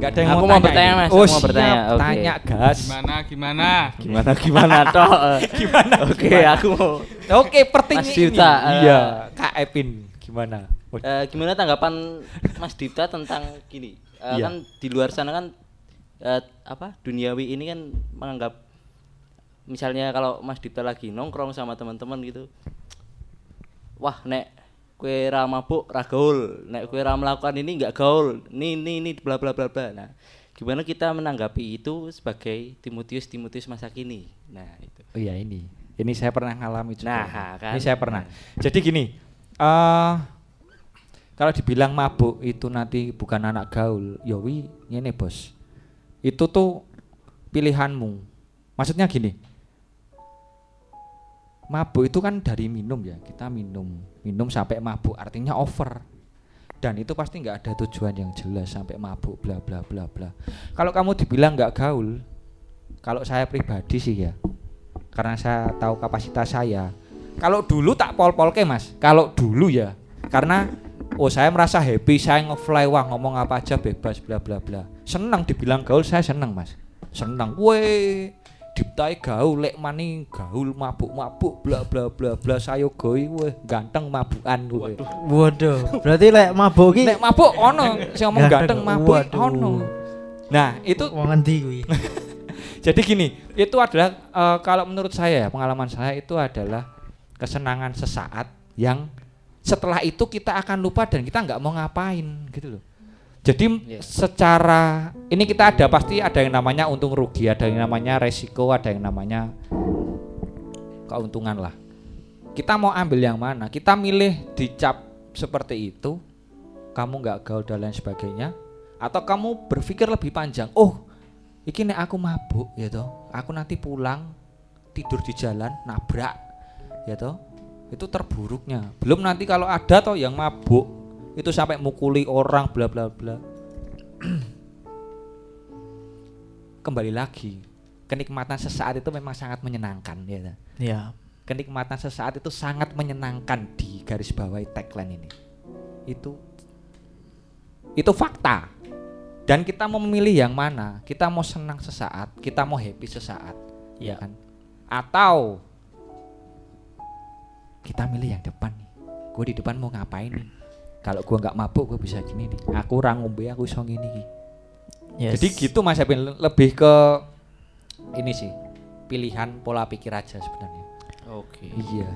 nggak ada yang
Aku
mau,
mau
tanya
bertanya,
ini.
Mas.
oh
Aku mau bertanya.
siap,
Oke.
tanya gas
Gimana gimana?
Gimana gimana toh? gimana? Oke, aku mau
oke pertanyaan
Mas Dita, eh.
iya kak Epin gimana
Eh, gimana tanggapan Mas Dita tentang gini? Eh,
Iya.
Kan di luar sana kan eh, apa duniawi ini kan menganggap misalnya kalau Mas Dita lagi nongkrong sama teman-teman gitu, wah nek kue ra mabuk ra gaul, nek kue ra melakukan ini nggak gaul, ini ini ini bla bla bla bla. Nah, gimana kita menanggapi itu sebagai Timotius Timotius masa kini? Nah itu.
Oh iya ini, ini saya pernah ngalami juga.
Nah, kan.
Ini saya pernah. Jadi gini, eh kalau dibilang mabuk itu nanti bukan anak gaul, yowi ini bos. Itu tuh pilihanmu. Maksudnya gini, mabuk itu kan dari minum ya, kita minum, minum sampai mabuk, artinya over. Dan itu pasti nggak ada tujuan yang jelas sampai mabuk, bla bla bla bla. Kalau kamu dibilang nggak gaul, kalau saya pribadi sih ya, karena saya tahu kapasitas saya. Kalau dulu tak pol-polke mas, kalau dulu ya, karena oh saya merasa happy, saya ngefly wah ngomong apa aja bebas bla bla bla. Senang dibilang gaul, saya senang mas, senang. Weh, diptai gaul, lek mani gaul mabuk-mabuk bla bla bla bla sayo goi weh ganteng mabukan weh.
Waduh, berarti lek mabuk ki
Nek mabuk ono, sing ngomong
Ganteng.
mabuk
Waduh.
ono. Nah, itu
wong endi kuwi?
jadi gini, itu adalah eh, kalau menurut saya ya, pengalaman saya itu adalah kesenangan sesaat yang setelah itu kita akan lupa dan kita nggak mau ngapain gitu loh. Jadi
Iya.
secara ini kita ada pasti ada yang namanya untung rugi, ada yang namanya resiko, ada yang namanya keuntungan lah. Kita mau ambil yang mana? Kita milih dicap seperti itu, kamu nggak gaul dan lain sebagainya, atau kamu berpikir lebih panjang. Oh, iki nek aku mabuk ya toh, aku nanti pulang tidur di jalan nabrak ya toh. Itu terburuknya. Belum nanti kalau ada toh yang mabuk itu sampai mukuli orang bla bla bla. Kembali lagi, kenikmatan sesaat itu memang sangat menyenangkan ya.
Iya.
Kenikmatan sesaat itu sangat menyenangkan di garis bawahi tagline ini. Itu itu fakta. Dan kita mau memilih yang mana? Kita mau senang sesaat, kita mau happy sesaat, ya kan? Atau kita milih yang depan nih. Gue di depan mau ngapain nih? Kalau gue nggak mabuk, gue bisa gini nih. Aku orang ngombe, aku iso gini.
Yes.
Jadi gitu Mas Epin lebih ke ini sih pilihan pola pikir aja sebenarnya.
Oke.
Iya.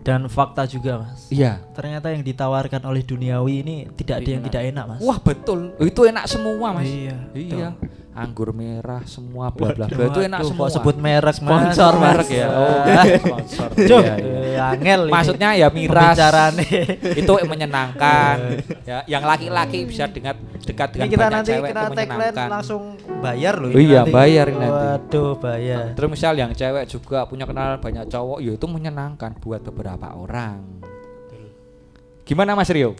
Dan fakta juga, Mas.
Iya.
Ternyata yang ditawarkan oleh duniawi ini tidak ada yang tidak enak, Mas.
Wah betul. Itu enak semua mas.
Iya.
Iya. Anggur merah semua bla bla bla itu enak semua.
Kok sebut merek, Mas?
Sponsor, Mas.
merek ya. Oh, sponsor.
Cuk,
Iya, iya.
eh, angel ini.
Maksudnya ya miras.
Pembicarane.
itu menyenangkan. ya, yang laki-laki bisa dekat dekat
Ini
dengan
kita
banyak
nanti
cewek
kita tagline langsung bayar loh
Oh iya, bayar ini nanti.
Waduh, bayar.
Terus misal yang cewek juga punya kenalan banyak cowok, ya itu menyenangkan buat beberapa orang. Gimana Mas Rio?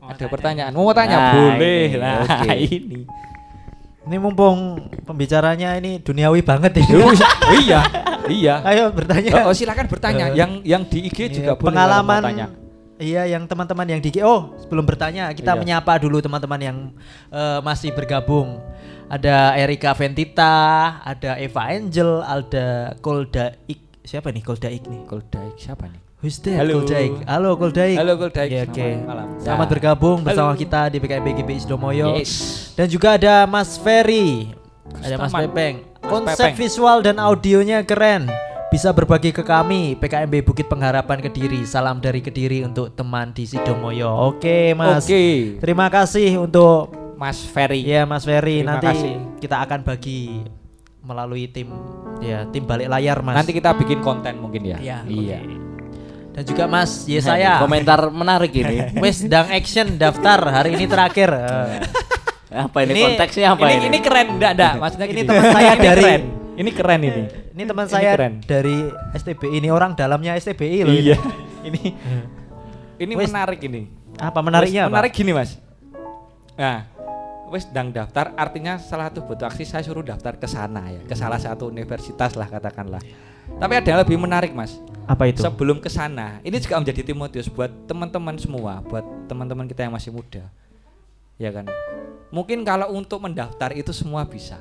Ada pertanyaan? Mau tanya?
Nah,
Boleh.
ini, oke.
ini.
Ini mumpung pembicaranya ini duniawi banget ini.
Oh, iya, iya.
Ayo bertanya.
Oh, oh, silakan bertanya.
Eh,
yang yang di IG juga
Iya,
boleh
pengalaman. Iya, yang teman-teman yang di Oh, sebelum bertanya, kita
Iya.
menyapa dulu teman-teman yang eh, masih bergabung. Ada Erika Ventita, ada Eva Angel, ada Koldaik. Siapa nih Koldaik nih?
Koldaik siapa nih?
Who's that?
Halo.
Koldaik. Halo Koldaik.
Halo, Koldaik.
Oke, oke.
Selamat malam.
Selamat
Ya.
bergabung bersama
Halo.
kita di PKB GB Isdomoyo.
Yes.
Dan juga ada Mas Ferry. Ada Mas. Pepeng.
Mas
Konsep
Pepeng.
visual dan audionya keren. bisa berbagi ke kami PKMB Bukit Pengharapan Kediri. Salam dari Kediri untuk teman di Sidomoyo. Oke, Mas.
Oke.
Terima kasih untuk
Mas Ferry.
ya Mas Ferry.
Terima
Nanti
kasih.
kita akan bagi melalui tim ya tim balik layar, Mas.
Nanti kita bikin konten mungkin ya.
Iya.
Iya.
oke. Dan juga Mas
Nah,
Yesaya.
Komentar menarik ini.
Wes dang action daftar hari ini terakhir. Eh,
apa ini,
Ini-
konteksnya apa
ini,
ini?
ini keren enggak enggak maksudnya
Ini teman saya
Ini
dari-
keren. Ini keren ini.
ini teman
Ini
saya
keren.
dari STBI ini orang dalamnya STBI loh.
Iya.
ini.
Ini menarik ini.
Apa menariknya
Wes,
apa?
Menarik gini, Mas. Nah, wes dang daftar artinya salah satu bentuk aksi saya suruh daftar ke sana ya, ke salah satu universitas lah katakanlah. Tapi ada yang lebih menarik, Mas.
Apa itu?
Sebelum ke sana, ini juga menjadi Timotius buat teman-teman semua, buat teman-teman kita yang masih muda. Ya kan? Mungkin kalau untuk mendaftar itu semua bisa.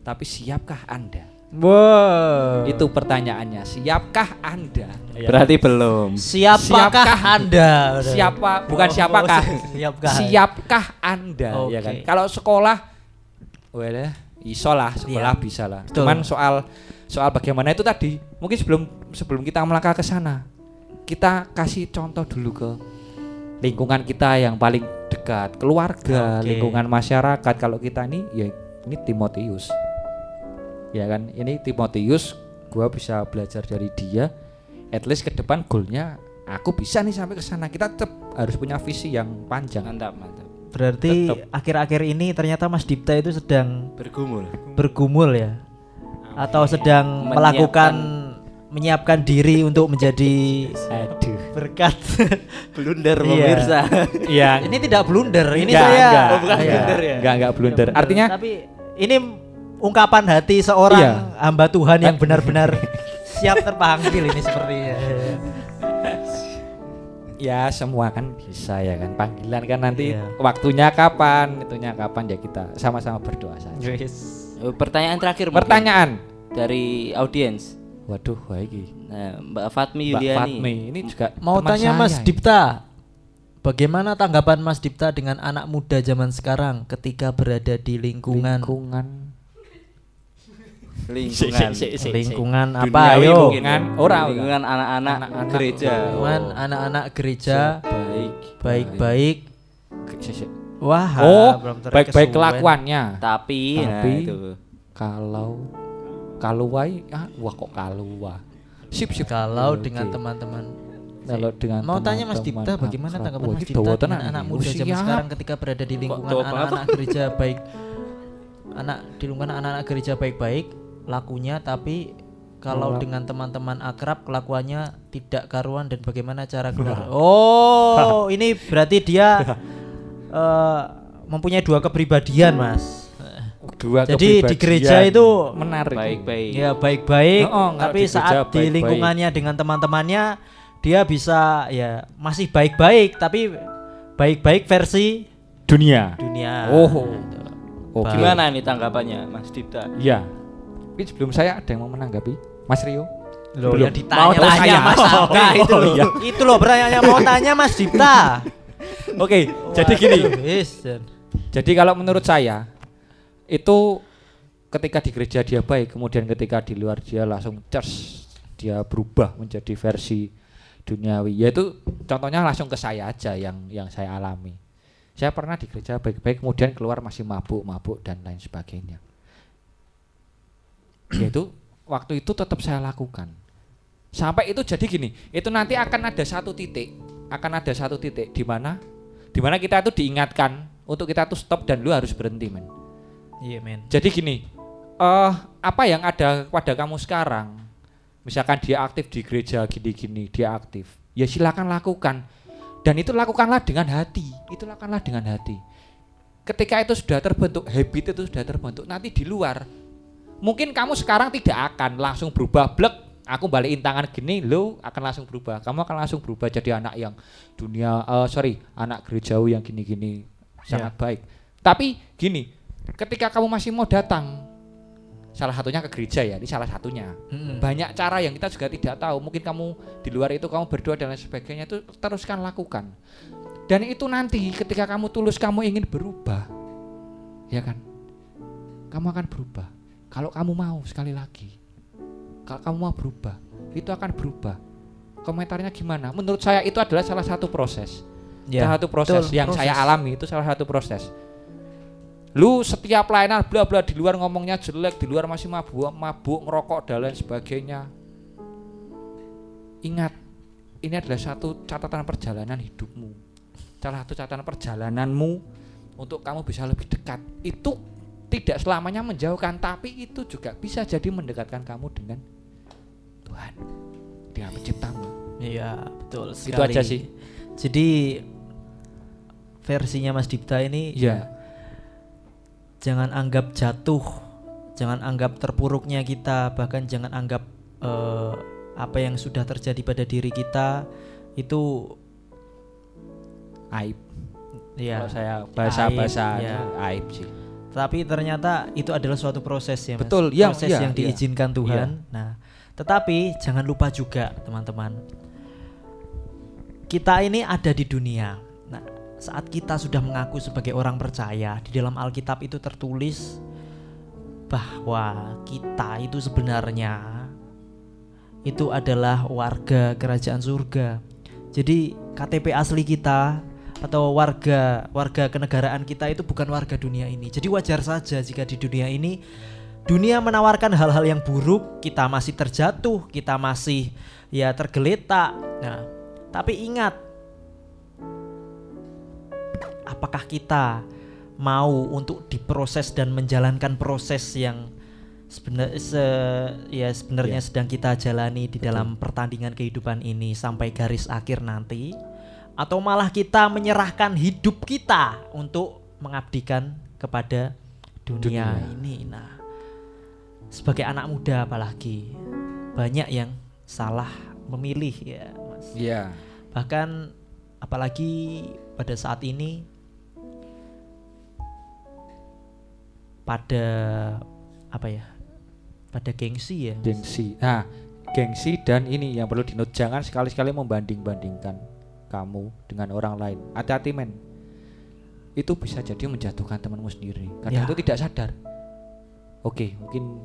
Tapi siapkah Anda?
Wow.
Itu pertanyaannya. Siapkah Anda? Ya.
Berarti belum.
Siapakah
Siapkah?
Anda?
siapa bukan
Oh,
siapakah
siapkah?
siapkah anda ya
Oke.
kan kalau sekolah well iso lah sekolah
Iya.
bisa lah
Betul.
cuman soal soal bagaimana itu tadi. Mungkin sebelum sebelum kita melangkah ke sana kita kasih contoh dulu ke lingkungan kita yang paling dekat keluarga
Oke.
lingkungan masyarakat. Kalau kita ini ya ini Timotius. Ya kan? Ini Timotius gua bisa belajar dari dia. At least ke depan goalnya aku bisa nih sampai ke sana. Kita tetap harus punya visi yang panjang.
Mantap, mantap.
Berarti akhir-akhir ini ternyata Mas Dipta itu sedang
Bergumul.
bergumul ya atau sedang
Menyiapkan-
melakukan menyiapkan diri untuk menjadi
aduh
berkat.
Blunder
Iya.
pemirsa.
yang
ini tidak blunder, ini
Enggak,
saya
enggak.
Oh, bukan
Iya.
blunder ya?
enggak enggak blunder
Tidak
artinya
tapi ini ungkapan hati seorang
Iya.
hamba Tuhan yang benar-benar siap terpanggil ini sepertinya.
ya semua kan bisa ya kan panggilan kan nanti
Iya.
waktunya kapan itunya kapan ya kita sama-sama berdoa saja
Oh, Pertanyaan terakhir mungkin
pertanyaan
dari audiens.
waduh wah iki
Nah, Mbak Fatmi
Mbak
Yuliani.
Fatmi ini juga
Mau
teman
tanya
saya
Mas
ini.
Dipta, bagaimana tanggapan Mas Dipta dengan anak muda zaman sekarang ketika berada di lingkungan
lingkungan
Lingkungan.
lingkungan apa ayo?
mungkin.
Lingkungan orang.
Lingkungan anak-anak gereja.
Lingkungan anak-anak gereja
Baik.
se- se-
Wah,
oh baik-baik kelakuannya.
Tapi, nah,
Tapi-
itu.
kalau kaluwai ah wah kok kaluwa sip sip.
Kalau
Oke.
dengan teman-teman.
Kalau dengan
Mau tanya Mas Dipta bagaimana tanggapan Mas Dipta dengan anak muda zaman sekarang ketika berada di lingkungan anak-anak gereja baik? Anak di lingkungan anak-anak gereja baik-baik lakunya tapi kalau
Kalau-
dengan teman-teman akrab kelakuannya tidak karuan dan bagaimana cara keluar. Oh, ini berarti dia eh, mempunyai dua kepribadian, Mas.
dua
Jadi di gereja itu
menarik
Baik-baik.
Ya baik-baik,
Oh, oh,
tapi
di gereja
saat di
baik-baik.
lingkungannya dengan teman-temannya dia bisa ya masih baik-baik tapi baik-baik versi
dunia
dunia.
Oh.
Gitu.
Oke.
Baik.
Gimana nih tanggapannya Mas Dipta?
ya mungkin sebelum saya ada yang mau menanggapi Mas Rio
Loh,
Belum.
yang ditanya
Mau
tanya
saya.
Mas
Oh,
Angga itu loh.
iya.
Itu loh pertanyaannya mau tanya Mas Dipta.
Oke jadi gini. jadi kalau menurut saya itu ketika di gereja dia baik kemudian ketika di luar dia langsung church dia berubah menjadi versi duniawi. Yaitu contohnya langsung ke saya aja yang yang saya alami. Saya pernah di gereja baik-baik kemudian keluar masih mabuk-mabuk dan lain sebagainya. Yaitu waktu itu tetap saya lakukan. Sampai itu jadi gini itu nanti akan ada satu titik akan ada satu titik di mana di mana kita itu diingatkan untuk kita tuh stop dan lu harus berhenti men.
Iya, men.
jadi gini eh apa yang ada pada kamu sekarang? Misalkan dia aktif di gereja gini-gini dia aktif. Ya silakan lakukan. Dan itu lakukanlah dengan hati. Itu lakukanlah dengan hati. Ketika itu sudah terbentuk habit itu sudah terbentuk nanti di luar mungkin kamu sekarang tidak akan langsung berubah blek aku balikin tangan gini lo akan langsung berubah. Kamu akan langsung berubah jadi anak yang dunia eh, sorry anak gerejawi yang gini-gini. Sangat baik. Tapi gini ketika kamu masih mau datang salah satunya ke gereja ya ini salah satunya.
Mm-mm.
banyak cara yang kita juga tidak tahu. Mungkin kamu di luar itu kamu berdoa dan lain sebagainya itu teruskan lakukan. Dan itu nanti ketika kamu tulus kamu ingin berubah ya kan? Kamu akan berubah. Kalau kamu mau sekali lagi kalau kamu mau berubah? Itu akan berubah. Komentarnya gimana? Menurut saya itu adalah salah satu proses.
Ya,
salah satu proses
betul,
yang
proses.
saya alami itu salah satu proses. Lu setiap pelayanan bla bla di luar ngomongnya jelek di luar masih mabuk mabuk ngerokok dan lain sebagainya. Ingat ini adalah satu catatan perjalanan hidupmu. Salah satu catatan perjalananmu untuk kamu bisa lebih dekat. Itu tidak selamanya menjauhkan tapi itu juga bisa jadi mendekatkan kamu dengan Tuhan dia penciptamu
Iya, betul sekali.
Itu aja sih.
Jadi versinya Mas Dipta ini
Iya.
jangan anggap jatuh, jangan anggap terpuruknya kita, bahkan jangan anggap eh, apa yang sudah terjadi pada diri kita itu
aib
ya
kalau saya bahasa bahasa
Aib, ya.
aib sih
tapi ternyata itu adalah suatu proses ya Mas.
Betul, iya,
proses
iya,
yang
iya.
diizinkan Tuhan. Nah, tetapi jangan lupa juga teman-teman. Kita ini ada di dunia. Nah, saat kita sudah mengaku sebagai orang percaya, di dalam Alkitab itu tertulis bahwa kita itu sebenarnya itu adalah warga kerajaan surga. Jadi KTP asli kita atau warga warga kenegaraan kita itu bukan warga dunia ini. Jadi wajar saja jika di dunia ini dunia menawarkan hal-hal yang buruk, kita masih terjatuh, kita masih ya tergeletak. Nah, tapi ingat apakah kita mau untuk diproses dan menjalankan proses yang sebenar se- ya sebenarnya
Ya.
sedang kita jalani di dalam pertandingan kehidupan ini sampai garis akhir nanti atau malah kita menyerahkan hidup kita untuk mengabdikan kepada dunia,
Dunia.
ini. Nah sebagai anak muda apalagi banyak yang salah memilih ya Mas.
Iya.
Bahkan apalagi pada saat ini pada apa ya pada gengsi ya
gengsi. Nah gengsi dan ini yang perlu dinot jangan sekali-sekali membanding-bandingkan kamu dengan orang lain hati-hati men itu bisa jadi menjatuhkan temanmu sendiri karena
Ya.
itu tidak sadar oke mungkin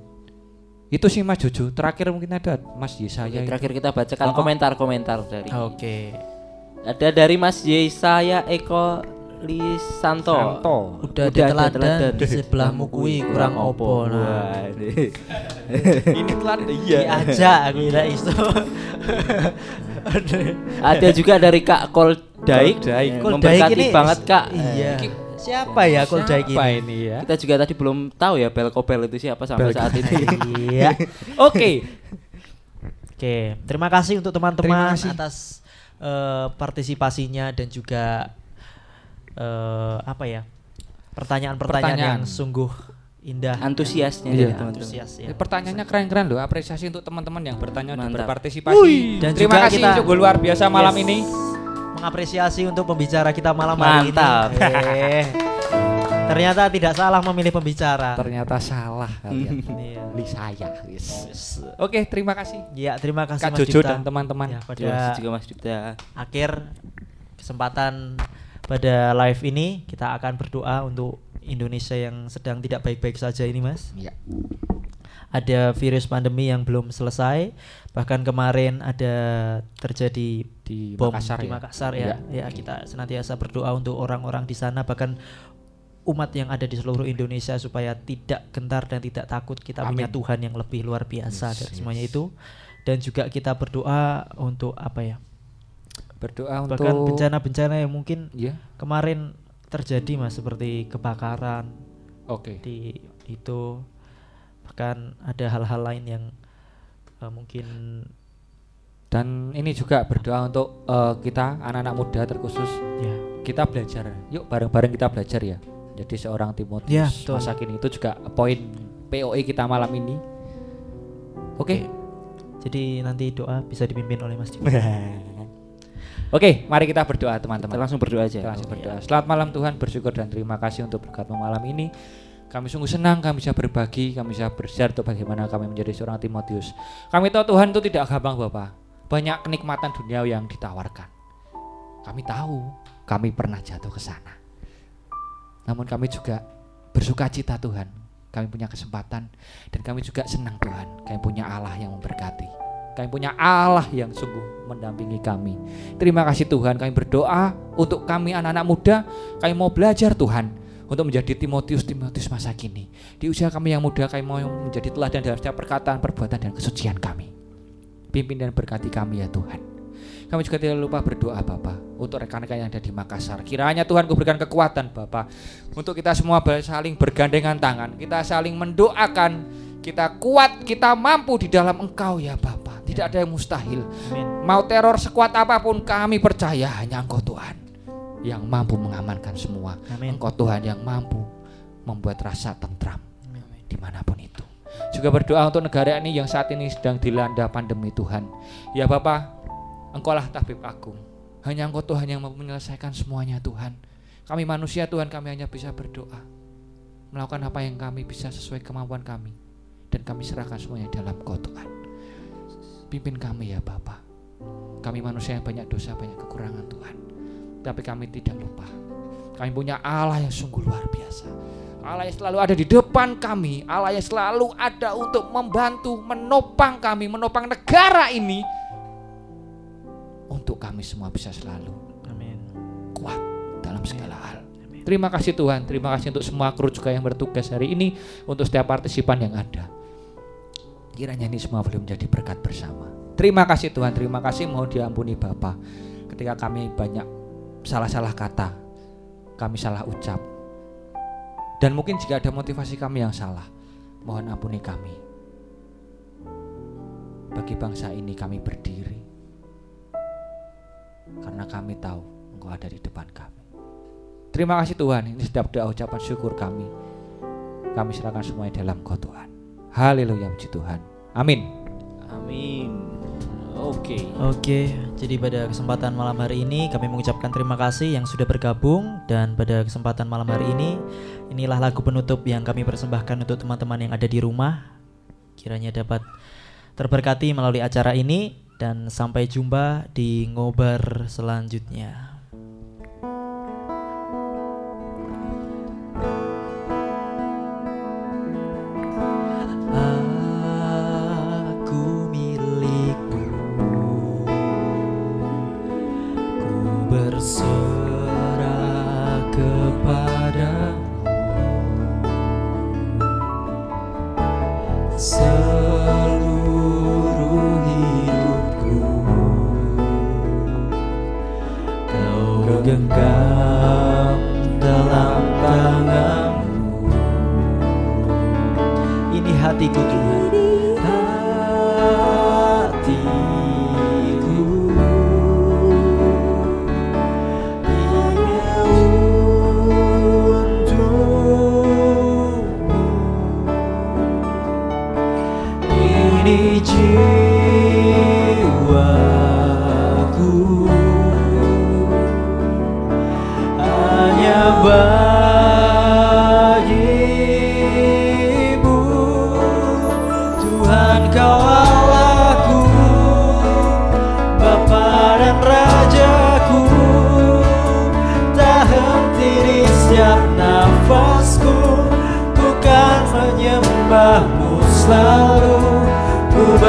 itu sih Mas Jojo terakhir mungkin ada Mas Yesaya itu.
Terakhir kita bacakan
Oh, oh.
komentar-komentar dari
oke
ada dari Mas Yesaya Eko Lisanto.
Santo.
udah, ada teladan di sebelahmu kui kurang opo nah
ini.
ini telan
iya aja aku kira iso.
Ada juga dari Kak Koldaik.
Koldaik.
Koldaik ini
banget Kak.
iya siapa ya Koldaik
Siapa
ini
ini ya
Kita juga tadi belum tahu ya Belkobel itu siapa sampai saat ini.
iya
oke
Oke, terima kasih untuk teman-teman atas eh, partisipasinya dan juga eh, apa ya pertanyaan-pertanyaan yang sungguh indah,
Antusiasnya
Iya.
teman-teman.
antusias ya.
Ya, Pertanyaannya keren-keren loh. Apresiasi untuk teman-teman yang bertanya dan
Mantap.
berpartisipasi.
Wih, dan
Terima
juga
kasih
kita-
sungguh luar biasa malam
Yes.
ini.
Mengapresiasi untuk pembicara kita malam hari
Mantap.
ini. Eh, ternyata tidak salah memilih pembicara.
Ternyata salah kalian.
Iya.
Li saya. yes.
Yes.
Oke, terima kasih.
Ya, terima kasih
Kak
Mas
Jojo
Dipta.
dan teman-teman.
Ya, pada
Terima kasih juga Mas Dipta.
akhir kesempatan pada live ini kita akan berdoa untuk Indonesia yang sedang tidak baik-baik saja ini Mas.
Iya.
Ada virus pandemi yang belum selesai, bahkan kemarin ada terjadi
Di
bom
Makassar
di
ya?
Makassar ya. Ya, kita senantiasa berdoa untuk orang-orang di sana bahkan umat yang ada di seluruh Indonesia supaya tidak gentar dan tidak takut kita punya
Amin.
Tuhan yang lebih luar biasa
Yes,
dari semuanya
yes.
itu dan juga kita berdoa untuk apa ya
Berdoa untuk
bahkan bencana-bencana yang mungkin
Iya.
kemarin terjadi mas seperti kebakaran
Oke.
di itu bahkan ada hal-hal lain yang eh, mungkin
Dan ini juga berdoa untuk eh, kita anak-anak muda terkhusus
ya
kita belajar. Yuk bareng-bareng kita belajar ya. Jadi seorang Timotius
Ya, betul.
masa kini itu juga poin POE kita malam ini. Oke.
jadi nanti doa bisa dipimpin oleh Mas Dima
Oke, mari kita berdoa
Kita
teman-teman.
langsung berdoa aja.
Kita langsung berdoa. Selamat malam Tuhan, bersyukur dan terima kasih untuk berkatmu malam ini. Kami sungguh senang kami bisa berbagi, kami bisa bershare untuk bagaimana kami menjadi seorang Timotius. Kami tahu Tuhan itu tidak gampang Bapak. Banyak kenikmatan dunia yang ditawarkan. Kami tahu, kami pernah jatuh ke sana. Namun kami juga bersuka cita Tuhan. kami punya kesempatan dan kami juga senang Tuhan. Kami punya Allah yang memberkati. Kami punya Allah yang sungguh mendampingi kami. Terima kasih Tuhan. Kami berdoa untuk kami anak-anak muda. Kami mau belajar Tuhan untuk menjadi Timotius Timotius masa kini. Di usia kami yang muda kami mau menjadi teladan dalam setiap perkataan, perbuatan dan kesucian kami. Pimpin dan berkati kami ya Tuhan. Kami juga tidak lupa berdoa Bapak untuk rekan-rekan yang ada di Makassar. Kiranya Tuhan kuberikan kekuatan Bapak untuk kita semua saling bergandengan tangan. Kita saling mendoakan. Kita kuat, kita mampu di dalam Engkau ya Bapak. Tidak ada yang mustahil.
Amin.
Mau teror sekuat apa pun kami percaya hanya Engkau Tuhan yang mampu mengamankan semua.
Amin.
Engkau Tuhan yang mampu membuat rasa tentram di mana pun itu. Juga berdoa untuk negara ini yang saat ini sedang dilanda pandemi Tuhan. Ya Bapak, Engkaulah tabib agung. Hanya Engkau Tuhan yang mampu menyelesaikan semuanya Tuhan. Kami manusia Tuhan kami hanya bisa berdoa. Melakukan apa yang kami bisa sesuai kemampuan kami. Dan kami serahkan semuanya dalam Kau Tuhan. Pimpin kami ya Bapak. Kami manusia yang banyak dosa, banyak kekurangan Tuhan. Tapi kami tidak lupa. Kami punya Allah yang sungguh luar biasa. Allah yang selalu ada di depan kami. Allah yang selalu ada untuk membantu, menopang kami, menopang negara ini. Untuk kami semua bisa selalu
Amin.
kuat dalam segala hal. Terima kasih Tuhan, terima kasih untuk semua kru juga yang bertugas hari ini, untuk setiap partisipan yang ada. Kiranya ini semua boleh menjadi berkat bersama. Terima kasih Tuhan, terima kasih mohon diampuni Bapak. Ketika kami banyak salah-salah kata, kami salah ucap. Dan mungkin jika ada motivasi kami yang salah, mohon ampuni kami. Bagi bangsa ini kami berdiri karena kami tahu Engkau ada di depan kami. Terima kasih Tuhan, ini setiap doa ucapan syukur kami. Kami serahkan semuanya dalam Kau Tuhan. Haleluya puji Tuhan. Amin.
Amin. Oke.
Oke, jadi pada kesempatan malam hari ini kami mengucapkan terima kasih yang sudah bergabung dan pada kesempatan malam hari ini inilah lagu penutup yang kami persembahkan untuk teman-teman yang ada di rumah. Kiranya dapat terberkati melalui acara ini dan sampai jumpa di ngobar selanjutnya. Berserah kepadamu. Seluruh hidupku Kau genggam dalam tanganmu. Ini hatiku Tuhan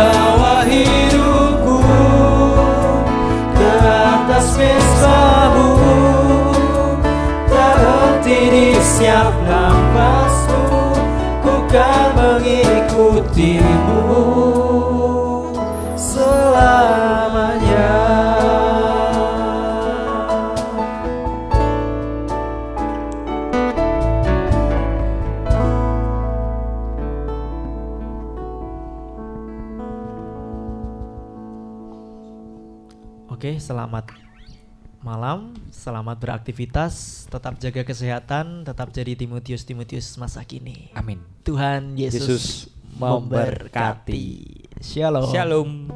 Ku bawa hidupku Ke atas mesbamu Tak henti di setiap nafasku Ku kan mengikutimu selamat beraktivitas, tetap jaga kesehatan, tetap jadi Timotius Timotius masa kini.
Amin.
Tuhan Yesus,
Yesus
memberkati. Shalom.
Shalom.